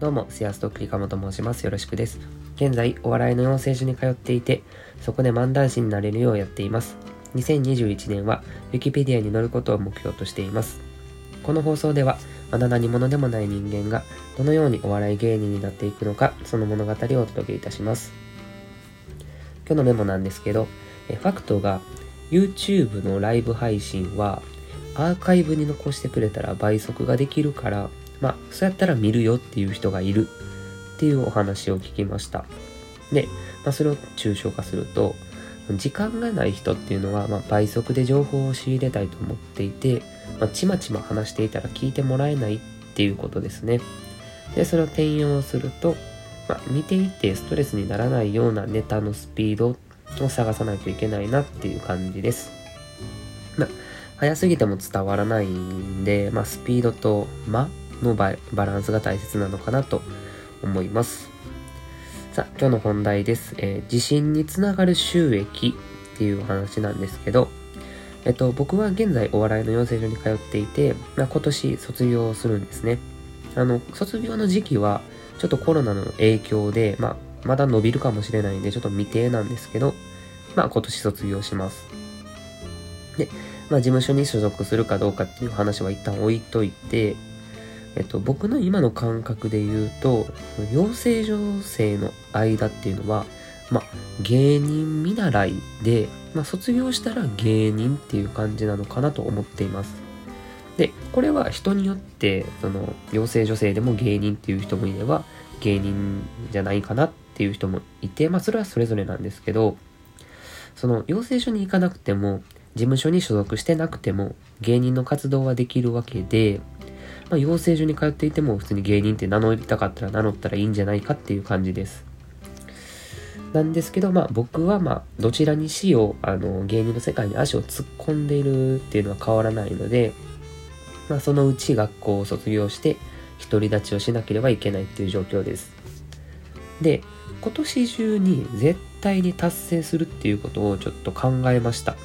どうも、スヤストクリカモと申します。よろしくです。現在、お笑いの養成所に通っていて、そこで漫談師になれるようやっています。2021年は、ウィキペディアに載ることを目標としています。この放送では、まだ何者でもない人間が、どのようにお笑い芸人になっていくのか、その物語をお届けいたします。今日のメモなんですけど、えファクトが YouTube のライブ配信はアーカイブに残してくれたら倍速ができるからまあ、そうやったら見るよっていう人がいるっていうお話を聞きました。で、まあ、それを抽象化すると、時間がない人っていうのは、まあ、倍速で情報を仕入れたいと思っていて、まあ、ちまちま話していたら聞いてもらえないっていうことですね。で、それを転用すると、まあ、見ていてストレスにならないようなネタのスピードを探さないといけないなっていう感じです。まあ、早すぎても伝わらないんで、まあ、スピードと間のバランスが大切なのかなと思います。さあ、今日の本題です。えー、自信につながる収益っていうお話なんですけど、えっと、僕は現在お笑いの養成所に通っていて、まあ、今年卒業するんですね。あの、卒業の時期は、ちょっとコロナの影響で、まあ、まだ伸びるかもしれないんで、ちょっと未定なんですけど、まあ、今年卒業します。で、まあ、事務所に所属するかどうかっていう話は一旦置いといて、えっと、僕の今の感覚で言うと、養成所生の間っていうのは、まあ、芸人見習いで、ま、卒業したら芸人っていう感じなのかなと思っています。で、これは人によって、その、養成女性でも芸人っていう人もいれば、芸人じゃないかなっていう人もいて、まあ、それはそれぞれなんですけど、その、養成所に行かなくても、事務所に所属してなくても、芸人の活動はできるわけで、まあ、養成所に通っていても普通に芸人って名乗りたかったら名乗ったらいいんじゃないかっていう感じです。なんですけど、まあ僕はまあどちらにしよう、あの芸人の世界に足を突っ込んでいるっていうのは変わらないので、まあそのうち学校を卒業して独り立ちをしなければいけないっていう状況です。で、今年中に絶対に達成するっていうことをちょっと考えました。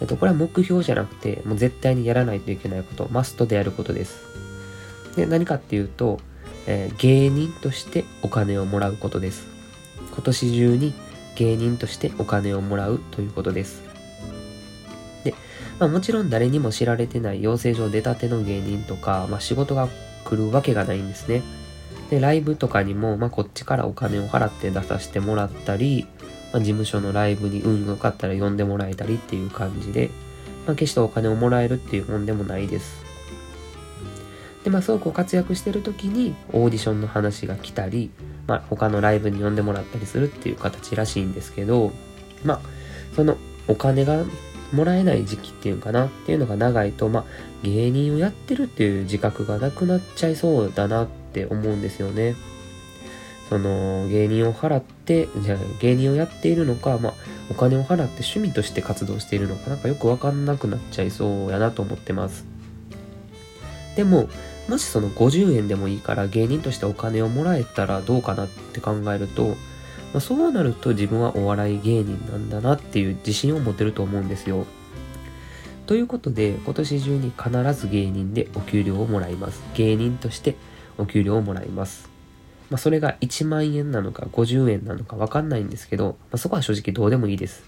えっと、これは目標じゃなくて、もう絶対にやらないといけないこと、マストでやることです。で、何かっていうと、えー、芸人としてお金をもらうことです。今年中に芸人としてお金をもらうということです。で、まあもちろん誰にも知られてない養成所出たての芸人とか、まあ仕事が来るわけがないんですね。で、ライブとかにも、まあこっちからお金を払って出させてもらったり、まあ、事務所のライブに運良かったら呼んでもらえたりっていう感じで、まあ、決してお金をもらえるっていうもんでもないです。で、まあ、そうこう活躍してる時にオーディションの話が来たり、まあ、他のライブに呼んでもらったりするっていう形らしいんですけど、まあ、そのお金がもらえない時期っていうかなっていうのが長いと、まあ、芸人をやってるっていう自覚がなくなっちゃいそうだなって思うんですよね。その芸人を払って、じゃあ芸人をやっているのか、まあお金を払って趣味として活動しているのかなんかよくわかんなくなっちゃいそうやなと思ってます。でも、もしその50円でもいいから芸人としてお金をもらえたらどうかなって考えると、まあ、そうなると自分はお笑い芸人なんだなっていう自信を持てると思うんですよ。ということで、今年中に必ず芸人でお給料をもらいます。芸人としてお給料をもらいます。まあ、それが1万円なのか50円なのかわかんないんですけど、まあ、そこは正直どうでもいいです。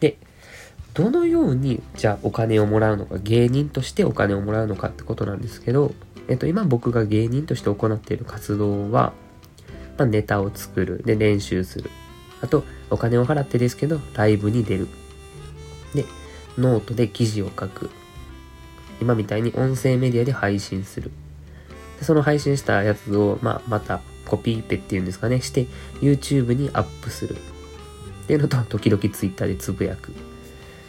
で、どのようにじゃあお金をもらうのか、芸人としてお金をもらうのかってことなんですけど、えっと、今僕が芸人として行っている活動は、まあ、ネタを作る。で、練習する。あと、お金を払ってですけど、ライブに出る。で、ノートで記事を書く。今みたいに音声メディアで配信する。でその配信したやつを、まあ、またコピペっていうんですかね、して YouTube にアップする。っていうのと、時々 Twitter でつぶやく。っ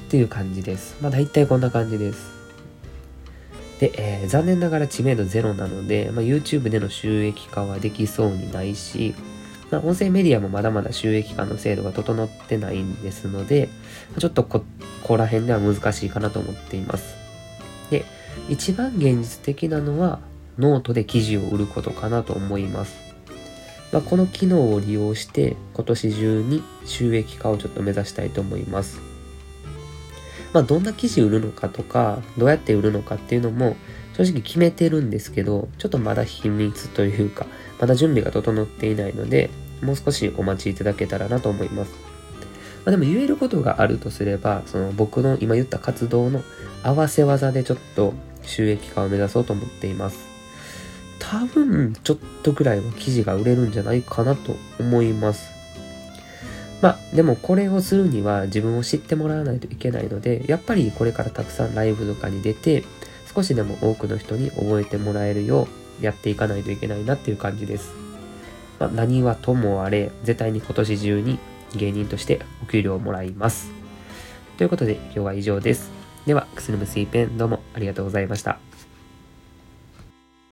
ていう感じです。まあ大体こんな感じです。で、えー、残念ながら知名度ゼロなので、まあ、YouTube での収益化はできそうにないし、まあ、音声メディアもまだまだ収益化の制度が整ってないんですので、ちょっとここら辺では難しいかなと思っています。で、一番現実的なのは、ノートで記事を売ることかなと思います。まあ、この機能を利用して今年中に収益化をちょっと目指したいと思います。まあ、どんな記事売るのかとか、どうやって売るのかっていうのも、正直決めてるんですけど、ちょっとまだ秘密というか、まだ準備が整っていないので、もう少しお待ちいただけたらなと思います。まあ、でも言えることがあるとすれば、その僕の今言った活動の合わせ技でちょっと収益化を目指そうと思っています。多分、ちょっとぐらいは記事が売れるんじゃないかなと思います。まあ、でもこれをするには自分を知ってもらわないといけないので、やっぱりこれからたくさんライブとかに出て、少しでも多くの人に覚えてもらえるようやっていかないといけないなっていう感じです。まあ、何はともあれ、絶対に今年中に芸人としてお給料をもらいます。ということで今日は以上です。では、くすぬむスイペンどうもありがとうございました。